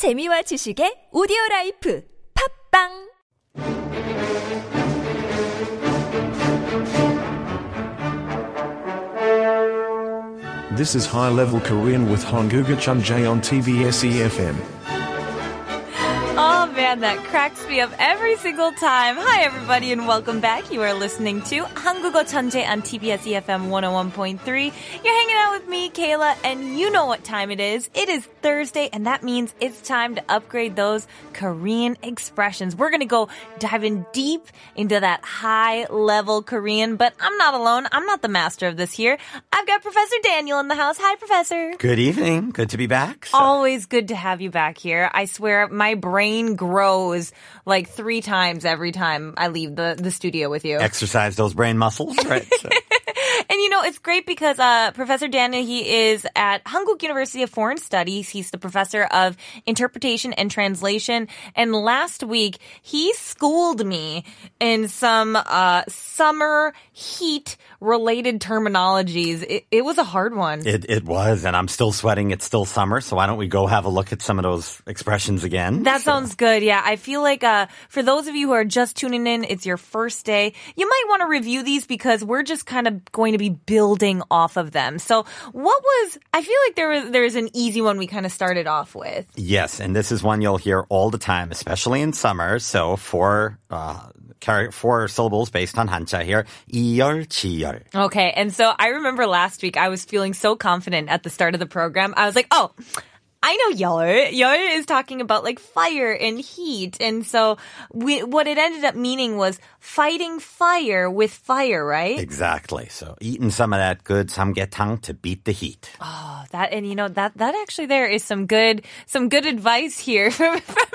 재미와 지식의 오디오 라이프 팝빵 This is high level Korean with Honguga Chunjae on TBS EFM Oh man, that cracks me up every single time. Hi everybody and welcome back. You are listening to 한국어 천재 on TBS EFM 101.3. You're hanging out with me, Kayla, and you know what time it is. It is Thursday and that means it's time to upgrade those Korean expressions. We're going to go diving deep into that high level Korean, but I'm not alone. I'm not the master of this here. I've got Professor Daniel in the house. Hi, Professor. Good evening. Good to be back. So- Always good to have you back here. I swear my brain grows like three times every time I leave the, the studio with you. exercise those brain muscles, right? So- And you know, it's great because uh, Professor Daniel, he is at Hankuk University of Foreign Studies. He's the professor of interpretation and translation. And last week, he schooled me in some uh, summer heat related terminologies. It, it was a hard one. it, it was, and I'm still sweating. It's still summer, so why don't we go have a look at some of those expressions again? That sounds good. Yeah. I feel like, uh, for those of you who are just tuning in, it's your first day. You might want to review these because we're just kind of going to be building off of them. So what was, I feel like there was, there's an easy one we kind of started off with. Yes. And this is one you'll hear all the time, especially in summer. So four uh, four syllables based on hanja here. 이열, 지열. Okay, and so I remember last week I was feeling so confident at the start of the program. I was like, oh, I know 열. 열 is talking about like fire and heat. And so we, what it ended up meaning was fighting fire with fire, right? Exactly. So eating some of that good samgyetang to beat the heat. Oh, that and you know that that actually there is some good some good advice here from, from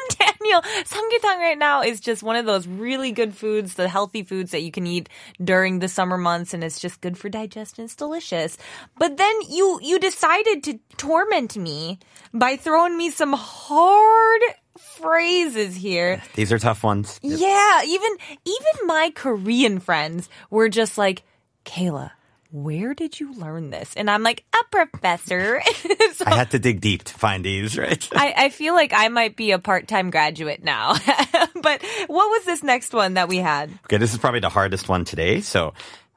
Daniel. Samgyetang right now is just one of those really good foods, the healthy foods that you can eat during the summer months, and it's just good for digestion. It's delicious. But then you you decided to torment me by throwing me some hard phrases here. These are tough ones. Yeah, even even my Korean friends were just like, Kayla, where did you learn this? And I'm like, a professor. so I had to dig deep to find these, right? I, I feel like I might be a part-time graduate now. but what was this next one that we had? Okay, this is probably the hardest one today. So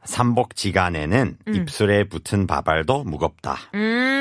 삼복지간에는 입술에 붙은 밥알도 무겁다.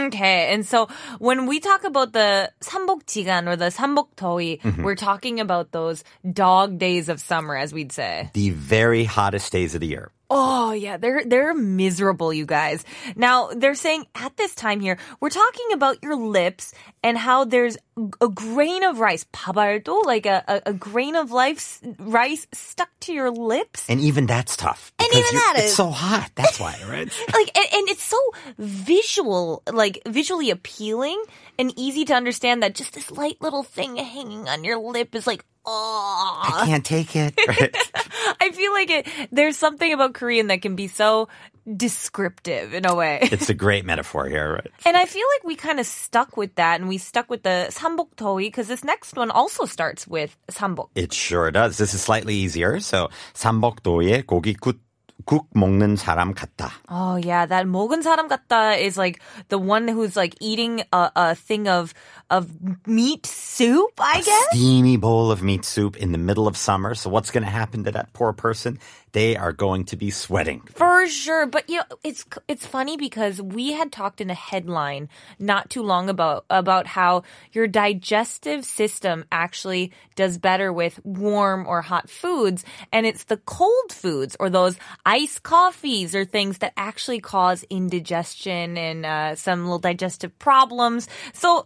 Okay, and so when we talk about the 삼복지간 or the 삼복더위, we're talking about those dog days of summer, as we'd say. The very hottest days of the year. Oh yeah, they're they're miserable, you guys. Now they're saying at this time here, we're talking about your lips and how there's a grain of rice, pabaldo, like a, a, a grain of life rice stuck to your lips. And even that's tough. And even you're- it's so hot. That's why, right? like and, and it's so visual like visually appealing and easy to understand that just this light little thing hanging on your lip is like I can't take it. Right? i feel like it there's something about korean that can be so descriptive in a way it's a great metaphor here, right? and i feel like we kind of stuck with that and we stuck with the 삼복 더위 because this next one also starts with 삼복 It sure does. This is slightly easier. So 삼복도에 고기국 국 먹는 사람 같다. Oh yeah, that 먹은 사람 같다 is like the one who's like eating a, a thing of of meat soup, I guess. Steamy bowl of meat soup in the middle of summer. So what's going to happen to that poor person? They are going to be sweating. For sure, but you know, it's it's funny because we had talked in a headline not too long about about how your digestive system actually does better with warm or hot foods, and it's the cold foods or those iced coffees or things that actually cause indigestion and uh, some little digestive problems. So.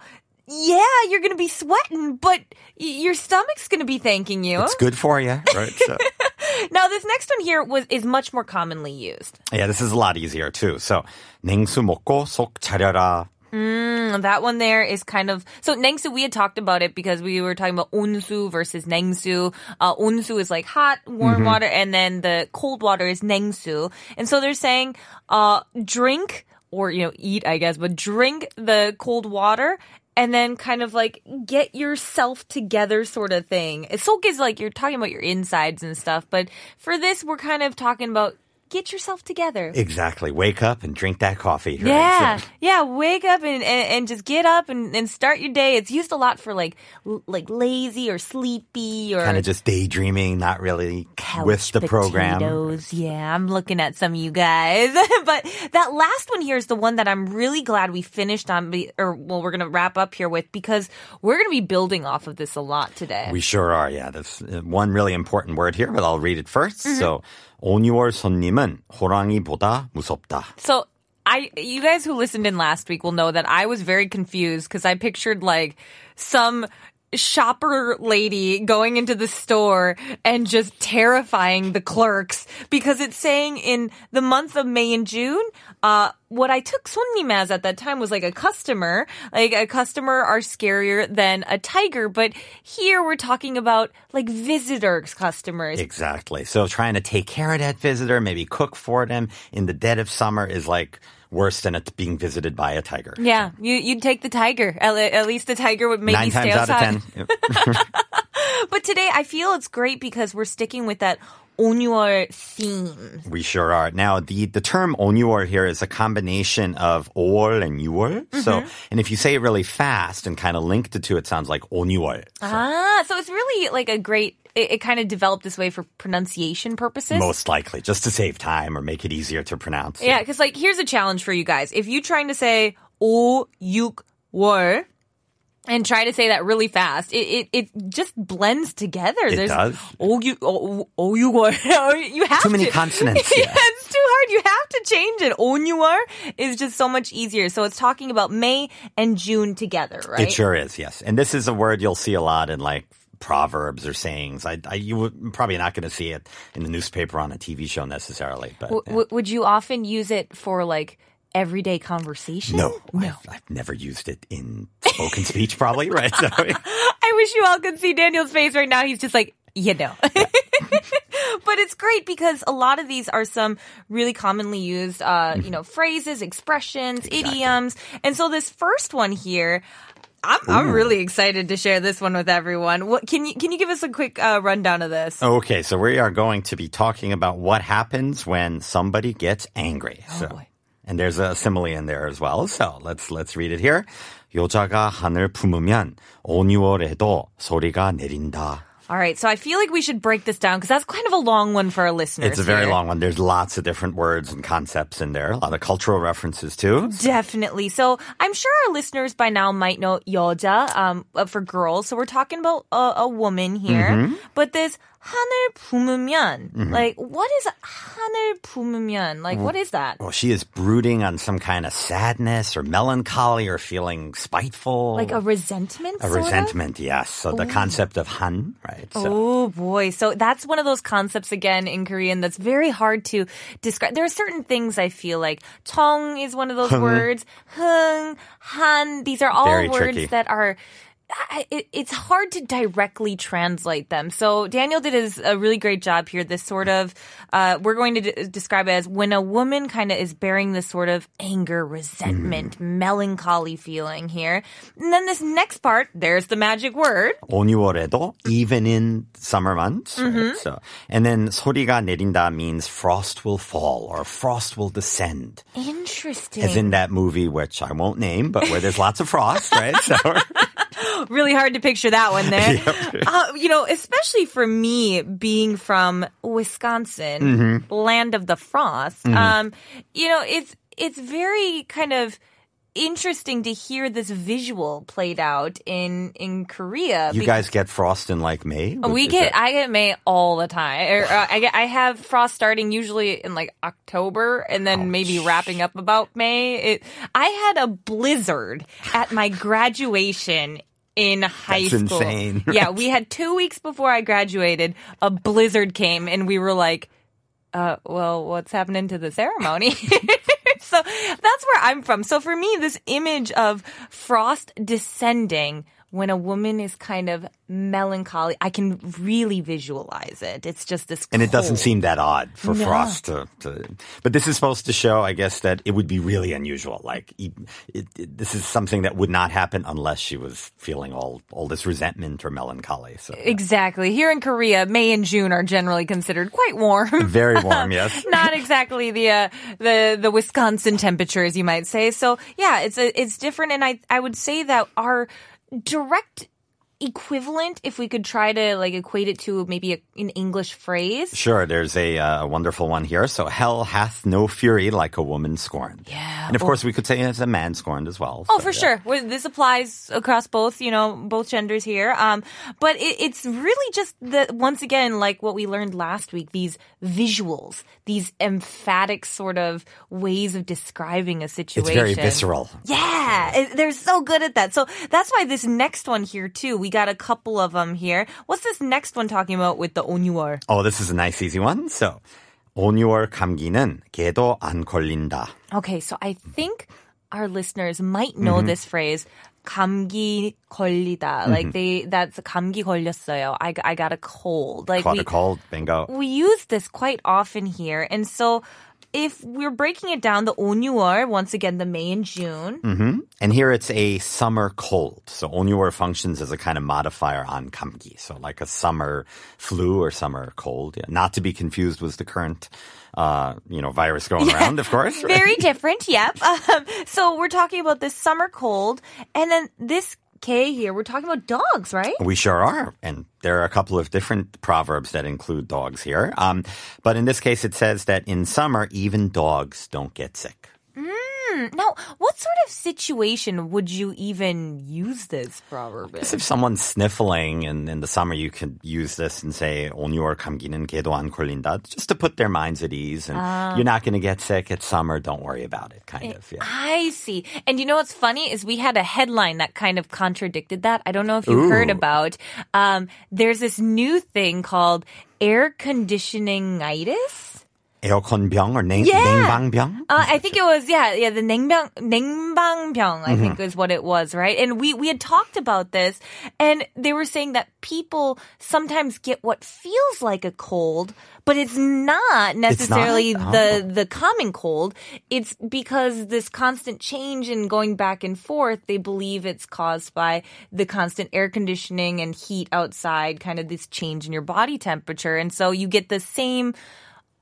Yeah, you're gonna be sweating, but your stomach's gonna be thanking you. It's good for you, right? So, Now, this next one here was is much more commonly used. yeah, this is a lot easier too. So 냉수 먹고 속 차려라. Mm, that one there is kind of so Nengsu. We had talked about it because we were talking about onsu versus Nengsu. Uh, onsu is like hot, warm water, and then the cold water is Nengsu. And so they're saying, uh, drink or you know eat, I guess, but drink the cold water. and then kind of like get yourself together sort of thing. Sok is like you're talking about your insides and stuff, but for this we're kind of talking about get yourself together. Exactly. Wake up and drink that coffee. right? Yeah, So- yeah. Wake up and, and, and just get up and, and start your day. It's used a lot for like l- like lazy or sleepy or kind of just daydreaming, not really with the program. Yeah, I'm looking at some of you guys. but that last one here is the one that I'm really glad we finished on, or well, we're gonna wrap up here with because we're gonna be building off of this a lot today. We sure are. Yeah, that's uh, one really important word here, but I'll read it 1st Mm-hmm. So, 온유월 손님은 호랑이보다 무섭다. So I, you guys who listened in last week will know that I was very confused because I pictured like some shopper lady going into the store and just terrifying the clerks because it's saying in the month of May and June, uh, what I took 손님 as at that time was like a customer. Like a customer are scarier than a tiger, but here we're talking about like visitors customers. Exactly. So, trying to take care of that visitor, maybe cook for them in the dead of summer is like worse than it being visited by a tiger. Yeah, you you'd take the tiger. At, at least the tiger would maybe Nine stay times out of ten. but today I feel it's great because we're sticking with that Onuor theme. We sure are. Now, the, the term Onuor here is a combination of or and Yuol. Mm-hmm. So, and if you say it really fast and kind of linked the two, it sounds like Onuor. So. Ah, so it's really like a great it, it kind of developed this way for pronunciation purposes. Most likely, just to save time or make it easier to pronounce. Yeah, because like here's a challenge for you guys: if you're trying to say "o yuk wor," and try to say that really fast. It it, it just blends together. It There's, does. Oh, you oh, oh you are you have too many to. consonants. yeah. yeah. it's too hard. You have to change it. On you are is just so much easier. So it's talking about May and June together, right? It sure is. Yes, and this is a word you'll see a lot in like proverbs or sayings. I, I you were probably not going to see it in the newspaper on a TV show necessarily. But w- yeah. would you often use it for like? Everyday conversation? no, I've, I've never used it in spoken speech, probably right. So I wish you all could see Daniel's face right now. He's just like, you know. but it's great because a lot of these are some really commonly used, uh, you know, phrases, expressions, idioms. And so this first one here, I'm, I'm really excited to share this one with everyone. What can you can you give us a quick uh, rundown of this? okay, so we are going to be talking about what happens when somebody gets angry. So, boy. And there's a simile in there as well. So let's let's read it here. 여자가 한을 품으면 5월에도 소리가 내린다. All right, so I feel like we should break this down because that's kind of a long one for our listeners. It's a very here. long one. There's lots of different words and concepts in there, a lot of cultural references too. So. Definitely. So I'm sure our listeners by now might know 여자 um, uh, for girls. So we're talking about a, a woman here, mm-hmm. but this 한을 붐으면 mm-hmm. like what is 한을 붐으면 like mm-hmm. what is that? Well, she is brooding on some kind of sadness or melancholy or feeling spiteful, like a resentment. A resentment, of? yes. So Ooh. the oh. concept of han, right? So. Oh boy, so that's one of those concepts again in Korean that's very hard to describe. There are certain things I feel like tong is one of those words, hung, han. These are all very words tricky. that are I- it, it's hard to directly translate them. So Daniel did his, a really great job here. This sort of, uh, we're going to d- describe it as when a woman kind of is bearing this sort of anger, resentment, melancholy feeling here. And then this next part, there's the magic word. 온유월에도 even in summer months. right? Mm-hmm. So and then 소리가 내린다 means frost will fall or frost will descend. Interesting. As in that movie, which I won't name, but where there's lots of frost, right? So really hard to picture that one there. uh, you know, especially for me being from Wisconsin, land of the frost. Um, you know, it's it's very kind of interesting to hear this visual played out in in Korea. you guys get frost in like May? we Is get that- I get May all the time. Or, uh, I get I have frost starting usually in like October and then maybe wrapping up about May. It, I had a blizzard at my graduation in high That's school. insane. Yeah, we had 2 weeks before I graduated, a blizzard came and we were like uh, well, what's happening to the ceremony? so that's where I'm from. So for me, this image of frost descending when a woman is kind of melancholy, I can really visualize it. It's just this And it doesn't seem that odd for No. Frost to, to. But this is supposed to show, I guess, that it would be really unusual. Like it, it- this is something that would not happen unless she was feeling all all this resentment or melancholy. So Exactly. Here in Korea, May and June are generally considered quite warm. very warm, yes. Not exactly the uh, the the Wisconsin temperatures, you might say. So yeah, it's a, it's different, and I I would say that our direct equivalent, if we could try to like equate it to maybe a, an English phrase. Sure, there's a uh, wonderful one here. So hell hath no fury like a woman scorned. Yeah. And of course, we could say it's a man scorned as well. Oh, So, for yeah. sure. Well, This applies across both, you know, both genders here. Um, but it, it's really just the once again, like what we learned last week, these visuals, these emphatic sort of ways of describing a situation. It's very visceral. Yeah, they're so good at that. So that's why this next one here too. We got a couple of them here. What's this next one talking about with the onywar? Oh, this is a nice easy one. So 오뉴월 감기는 개도 안 걸린다. Okay, so I think our listeners might know mm-hmm. this phrase 감기 걸리다. Like they, that's 감기 걸렸어요. I, I got a cold. Like Caught we, a cold, bingo. we use this quite often here. And so if we're breaking it down, the Onyeol, once again, the May and June. Mm-hmm. And here it's a summer cold. So Onyeol functions as a kind of modifier on Kamgi. So like a summer flu or summer cold. Yeah. Not to be confused with the current uh, you know, virus going yeah. around, of course. Right? Very different, yep. Um, so we're talking about this summer cold, and then this K here, we're talking about dogs, right? We sure are. And there are a couple of different proverbs that include dogs here. Um, but in this case, it says that in summer, even dogs don't get sick. Now, what sort of situation would you even use this proverb in? If someone's sniffling and in the summer, you could use this and say, 온유월 감기는 개도 안 걸린다, just to put their minds at ease. And you're not going to get sick. It's summer. Don't worry about it, kind of. Yeah. I see. And you know what's funny is we had a headline that kind of contradicted that. I don't know if you heard Ooh. about. Um, there's this new thing called air conditioningitis. 에어컨병 or 냉, Yeah. 냉방병? Uh, I think it was yeah yeah the 냉방 냉방병 I think is what it was right and we we had talked about this and they were saying that people sometimes get what feels like a cold but it's not necessarily not? the the common cold it's because this constant change and going back and forth they believe it's caused by the constant air conditioning and heat outside kind of this change in your body temperature and so you get the same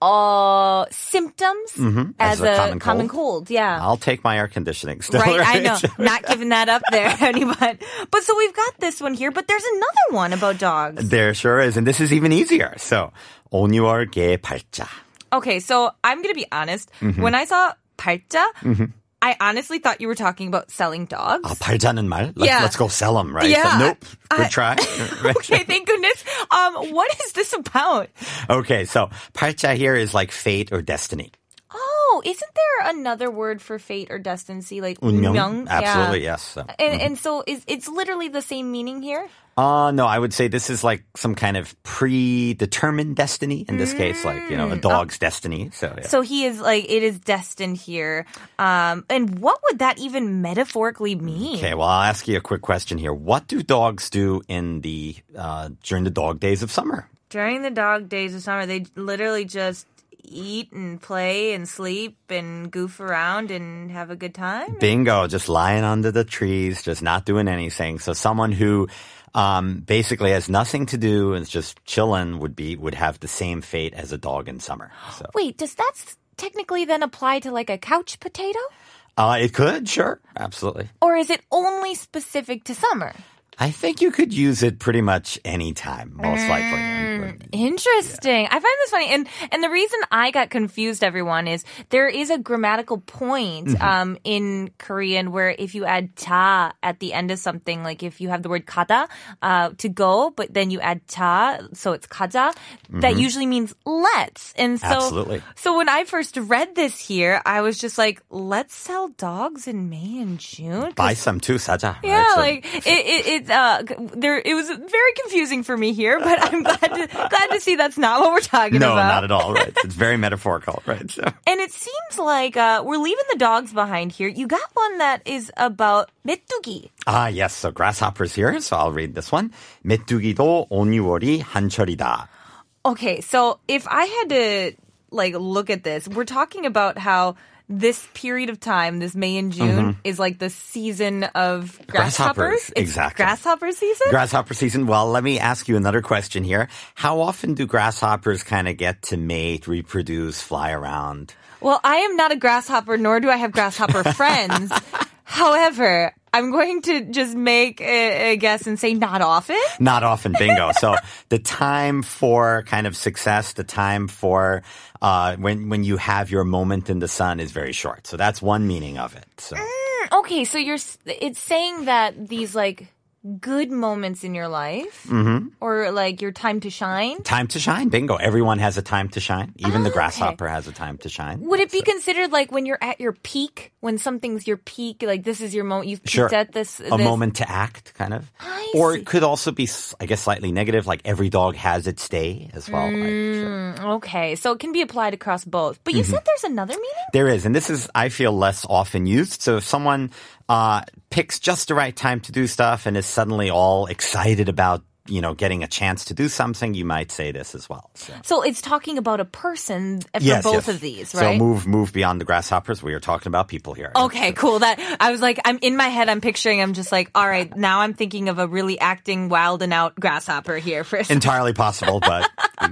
uh, symptoms mm-hmm. as, as, a, a common, common cold. Yeah, I'll take my air conditioning. Still, right, right? I know, not giving that up there, anyone. But so we've got this one here, but there's another one about dogs. There sure is, and this is even easier. So 오뉴월 개팔자. Okay, so I'm gonna be honest. Mm-hmm. When I saw 팔자, mm-hmm. I honestly thought you were talking about selling dogs. 아, 발자는 말? Let's, Yeah. let's go sell them, right? Yeah. So, nope. Good I- try. okay, thank goodness. Um, what is this about? okay, so 발자 here is like fate or destiny. Oh, isn't there another word for fate or destiny, like 운명? 운명? Absolutely, Yeah. yes. So. And, and so is it's literally the same meaning here? Uh, no, I would say this is like some kind of predetermined destiny. In this case, like, you know, a dog's destiny. So, yeah. Mm. So he is like it is destined here. Um, and what would that even metaphorically mean? Okay, well, I'll ask you a quick question here. What do dogs do in the uh, during the dog days of summer? During the dog days of summer, they literally just eat and play and sleep and goof around and have a good time. Bingo, just lying under the trees, just not doing anything. So someone who um, basically has nothing to do and is just chilling would be would have the same fate as a dog in summer. So Wait, does that technically then apply to like a couch potato? uh, it could, sure, absolutely. Or is it only specific to summer? I think you could use it pretty much any time, most likely. Interesting. I find this funny, and and the reason I got confused, everyone, is there is a grammatical point um, in Korean where if you add ta at the end of something, like if you have the word kada uh, to go, but then you add ta, so it's kaja, that usually means let's. And so, Absolutely. so when I first read this here, I was just like, let's sell dogs in May and June. Buy some too, 사자. yeah, right? So- like it, it, it, uh, there, it was very confusing for me here, but I'm glad to, Glad to see that's not what we're talking no, about. not at all. Right. It's very metaphorical, right? So. And it seems like uh, we're leaving the dogs behind here. You got one that is about 메뚜기. Ah, yes. So grasshoppers here. So I'll read this one. 메뚜기도 5, 6월이 한철이다. Okay, so if I had to like look at this, we're talking about how this period of time, this May and June, is like the season of Mm-hmm. Grasshoppers, grasshoppers. Exactly. grasshopper season. Grasshopper season. Well, let me ask you another question here. How often do grasshoppers kind of get to mate, reproduce, fly around? well, I am not a grasshopper, nor do I have grasshopper friends. However, I'm going to just make a, a guess and say not often. Not often, bingo. so the time for kind of success, the time for uh, when when you have your moment in the sun is very short. So that's one meaning of it. So Okay, so you're it's saying that these like good moments in your life or like your time to shine time to shine, bingo. Everyone has a time to shine. Even the Oh, okay. grasshopper has a time to shine. Would it be considered like when you're at your peak, when something's your peak, like this is your moment, you've peaked Sure. at this, a moment to act, kind of. I or see. it could also be, I guess, slightly negative, like every dog has its day as well. Mm. Sure. Okay, so it can be applied across both. But you Mm-hmm. said there's another meaning? There is, and this is, I feel, less often used. So if someone uh, picks just the right time to do stuff and is suddenly all excited about, you know, getting a chance to do something, you might say this as well. So. So it's talking about a person for Yes, both yes. of these, right? So move, move beyond the grasshoppers. We are talking about people here. Okay, cool. That I was like, I'm in my head. I'm picturing. I'm just like, all right. Now I'm thinking of a really acting wild and out grasshopper here for. Entirely possible, but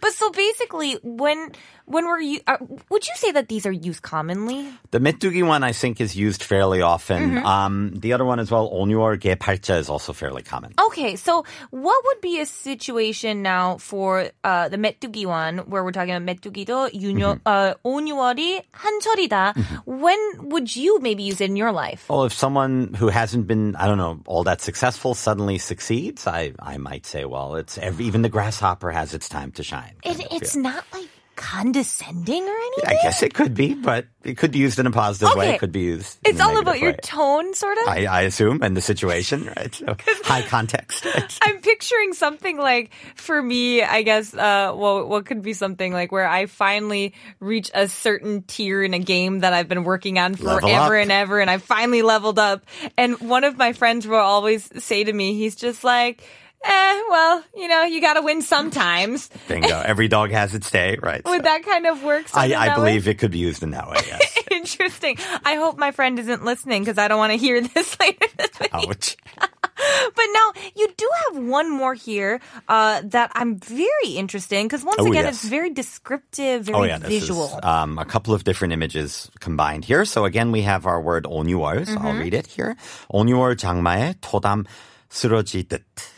But so basically, when when were you? Uh, would you say that these are used commonly? The 메뚜기 one, I think, is used fairly often. Mm-hmm. Um, the other one as well, 오뉴월 개팔자, is also fairly common. Okay, so what would be a situation now for uh, the 메뚜기 one where we're talking about 메뚜기도 유녀, mm-hmm. Uh, mm-hmm. When would you maybe use it in your life? Well, if someone who hasn't been, I don't know, all that successful suddenly succeeds, I, I might say, well, it's every, even the grasshopper has its time to shine. It, it's not like condescending or anything. I guess it could be, but it could be used in a positive way. It could be used. It's a all about negative your tone, sort of. I, I assume, and the situation, right? So, high context. Right? I'm picturing something like for me, I guess, uh, well, what could be something like where I finally reach a certain tier in a game that I've been working on forever and ever, and I finally leveled up. And one of my friends will always say to me, he's just like, eh, well, you know, you got to win sometimes. Bingo. Every dog has its day, right? Would so. that kind of work? I, I believe way? it could be used in that way, yes. Interesting. I hope my friend isn't listening because I don't want to hear this later this week. Ouch. but now you do have one more here uh, that I'm very interested in because once oh, again, yes. it's very descriptive, very oh, yeah, visual. Is, um, a couple of different images combined here. So again, we have our word 오뉴월. So mm-hmm. I'll read it here. 오뉴월 장마에 토담 쓰러지듯.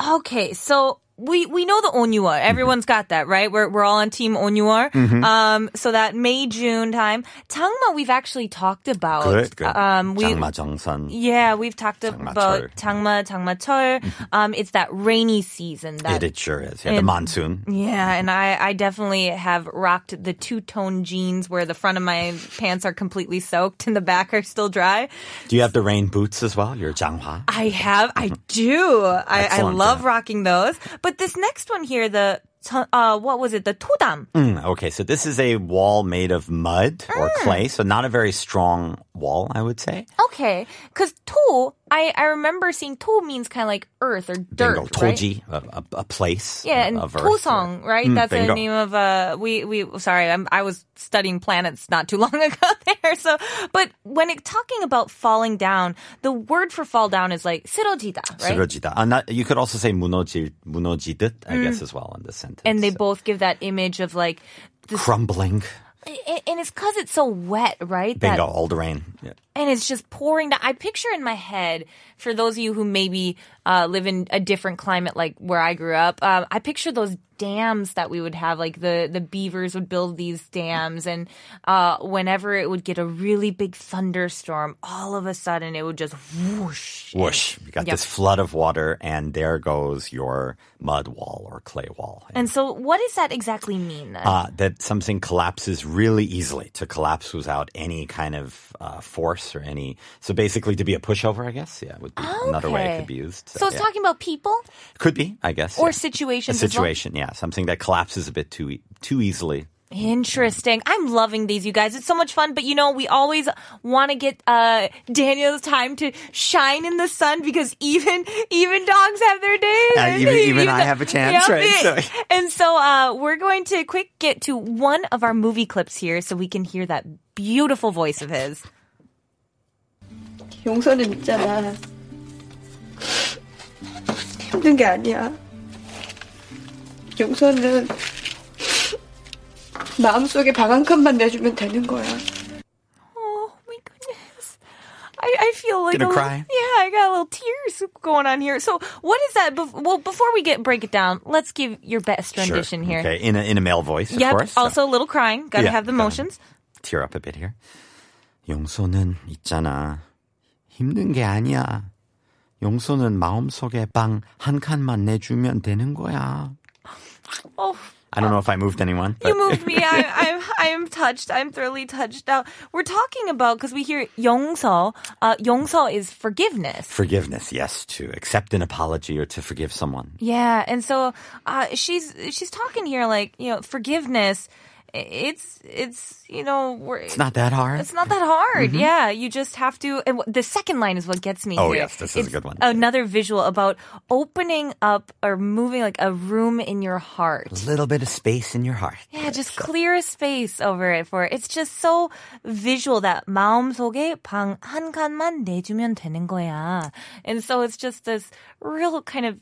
Okay, so we we know the onyua. Mm-hmm. Everyone's got that, right? We're we're all on team onyua. Um, so that May June time, 장마 we've actually talked about. Good, good. Um, we 장마 정선. yeah, we've talked about 장마철. 장마 장마철. Um, it's that rainy season. That It, it sure is. Yeah, the And- monsoon. Yeah, and I, I definitely have rocked the two tone jeans where the front of my pants are completely soaked and the back are still dry. Do you have the rain boots as well? Your 장화? I have, I do. I, I Excellent, love yeah. rocking those. But but this next one here, the uh, what was it? The todam. Mm, okay, so this is a wall made of mud or mm. clay, so not a very strong wall, I would say. Okay, because to I, I remember seeing 토 means kind of like earth or dirt. Bingo, right? toji, a, a, a place Yeah, and of earth. Tosong, right? Mm, That's bingo. the name of uh we we sorry, I'm, I was studying planets not too long ago there. So, but when it talking about falling down, the word for fall down is like 쓰러지다, right? 쓰러지다. Uh, not, you could also say 무너질, 무너지듯, I guess, as well in this sentence. Mm. And they So, both give that image of like this, crumbling. and and it's cause it's so wet, right? Bingo, That all the rain. Yeah. and it's just pouring down. I picture in my head, for those of you who maybe uh, live in a different climate like where I grew up, um, I picture those dams that we would have. Like the, the beavers would build these dams, and uh, whenever it would get a really big thunderstorm, all of a sudden it would just whoosh. Whoosh. You got Yep. this flood of water, and there goes your mud wall or clay wall. And so, what does that exactly mean then? uh, that something collapses really easily. To collapse without any kind of uh, force or any. So basically, to be a pushover, I guess. Yeah, would be another way it could be used. So it's yeah. talking about people could be, I guess, or yeah. situations. a as well? situation. Yeah, something that collapses a bit too e- too easily. Interesting. I'm loving these, you guys. It's so much fun. But you know, we always want to get uh, Daniel's time to shine in the sun because even even dogs have their days. Uh, And even- even I have a chance, right? So- And so uh, we're going to quick get to one of our movie clips here so we can hear that beautiful voice of his. 용서는 있잖아. 힘든 게 아니야. 용서는 마음속에 방 한 칸만 내주면 되는 거야. Oh my goodness. I, I feel like Gonna a cry? Little, yeah, I got a little tears going on here. So, what is that? Bef- well, before we get break it down, let's give your best rendition here. Okay, in a, in a male voice, of Yep. course. So Also, a little crying. Got to Yeah, have the gotta- motions. tear up a bit here. 용서는 있잖아. 힘든 게 아니야. 용서는 마음속에 방 한 칸만 내주면 되는 거야. Oh, I don't know if I moved anyone. you but- moved me. I, I'm I'm touched. I'm thoroughly touched. Now we're talking about because we hear 용서. Uh, 용서 is forgiveness. Forgiveness, yes, to accept an apology or to forgive someone. Yeah, and so uh, she's she's talking here like you know forgiveness. It's it's you know we're, It's not that hard. It's not that hard. Yeah, you just have to. And w- the second line is what gets me. Oh, here. yes, this is a It's good one. Another visual about opening up or moving like a room in your heart. a little bit of space in your heart. Yeah, just clear a space over it for it. It's just so visual that 마음속에 방 한 칸만 내주면 되는 거야. And so it's just this real kind of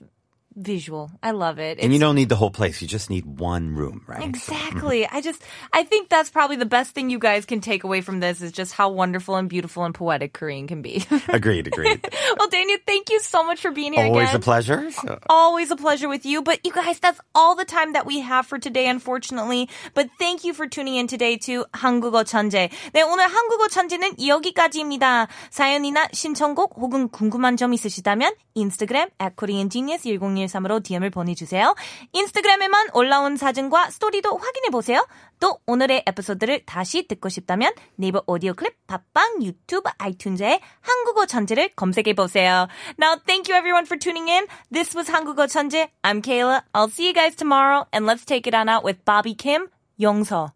visual. I love it. It's, and you don't need the whole place. You just need one room, right? Exactly. So, I just I think that's probably the best thing you guys can take away from this is just how wonderful and beautiful and poetic Korean can be. agreed, agreed. well, Daniel, thank you so much for being here Always again. a pleasure. Always a pleasure with you. But you guys, that's all the time that we have for today unfortunately. But thank you for tuning in today to 한국어 Chanje. 네, 오늘 한국어 천재는 여기까지입니다. 사연이나 신청곡 혹은 궁금한 점 있으시다면 인스타그램 @koreangenius101 #1013으로 DM을 보내주세요. 인스타그램에만 올라온 사진과 스토리도 확인해 보세요. 또 오늘의 에피소드를 다시 듣고 싶다면 네이버 오디오 클립, 팟빵, 유튜브, 아이튠즈에 한국어 전제를 검색해 보세요. Now thank you everyone for tuning in. This was 한국어 전제. I'm Kayla. I'll see you guys tomorrow and let's take it on out with Bobby Kim, 용서.